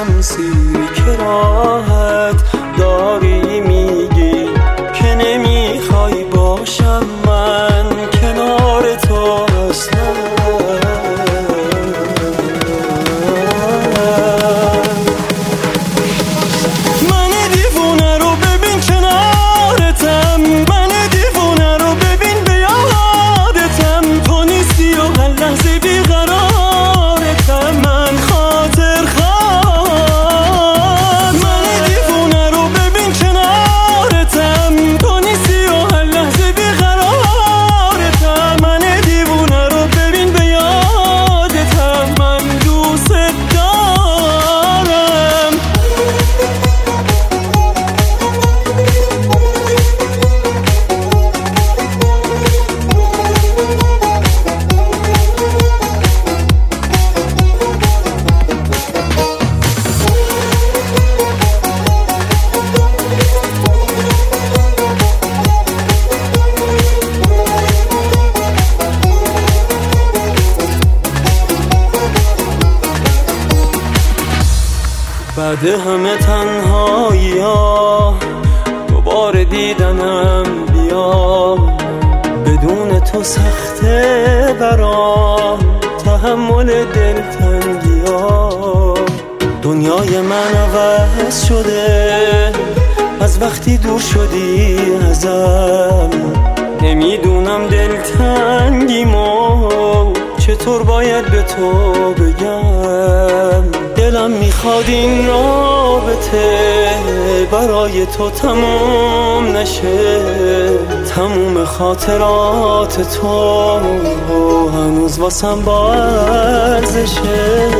شمسی که راحت داری میگی که نمی‌خوای باشم من. بعد همه تنهایی ها دوباره دیدنم بیا. بدون تو سخته برام تحمل دلتنگی ها دنیای من عوض شده از وقتی دور شدی ازم. نمی‌دونم دلتنگیمو چطور باید به تو بگم؟ می‌خواد این رابطه برای تو تموم نشه. تموم خاطرات تو هنوز واسم با ارزشه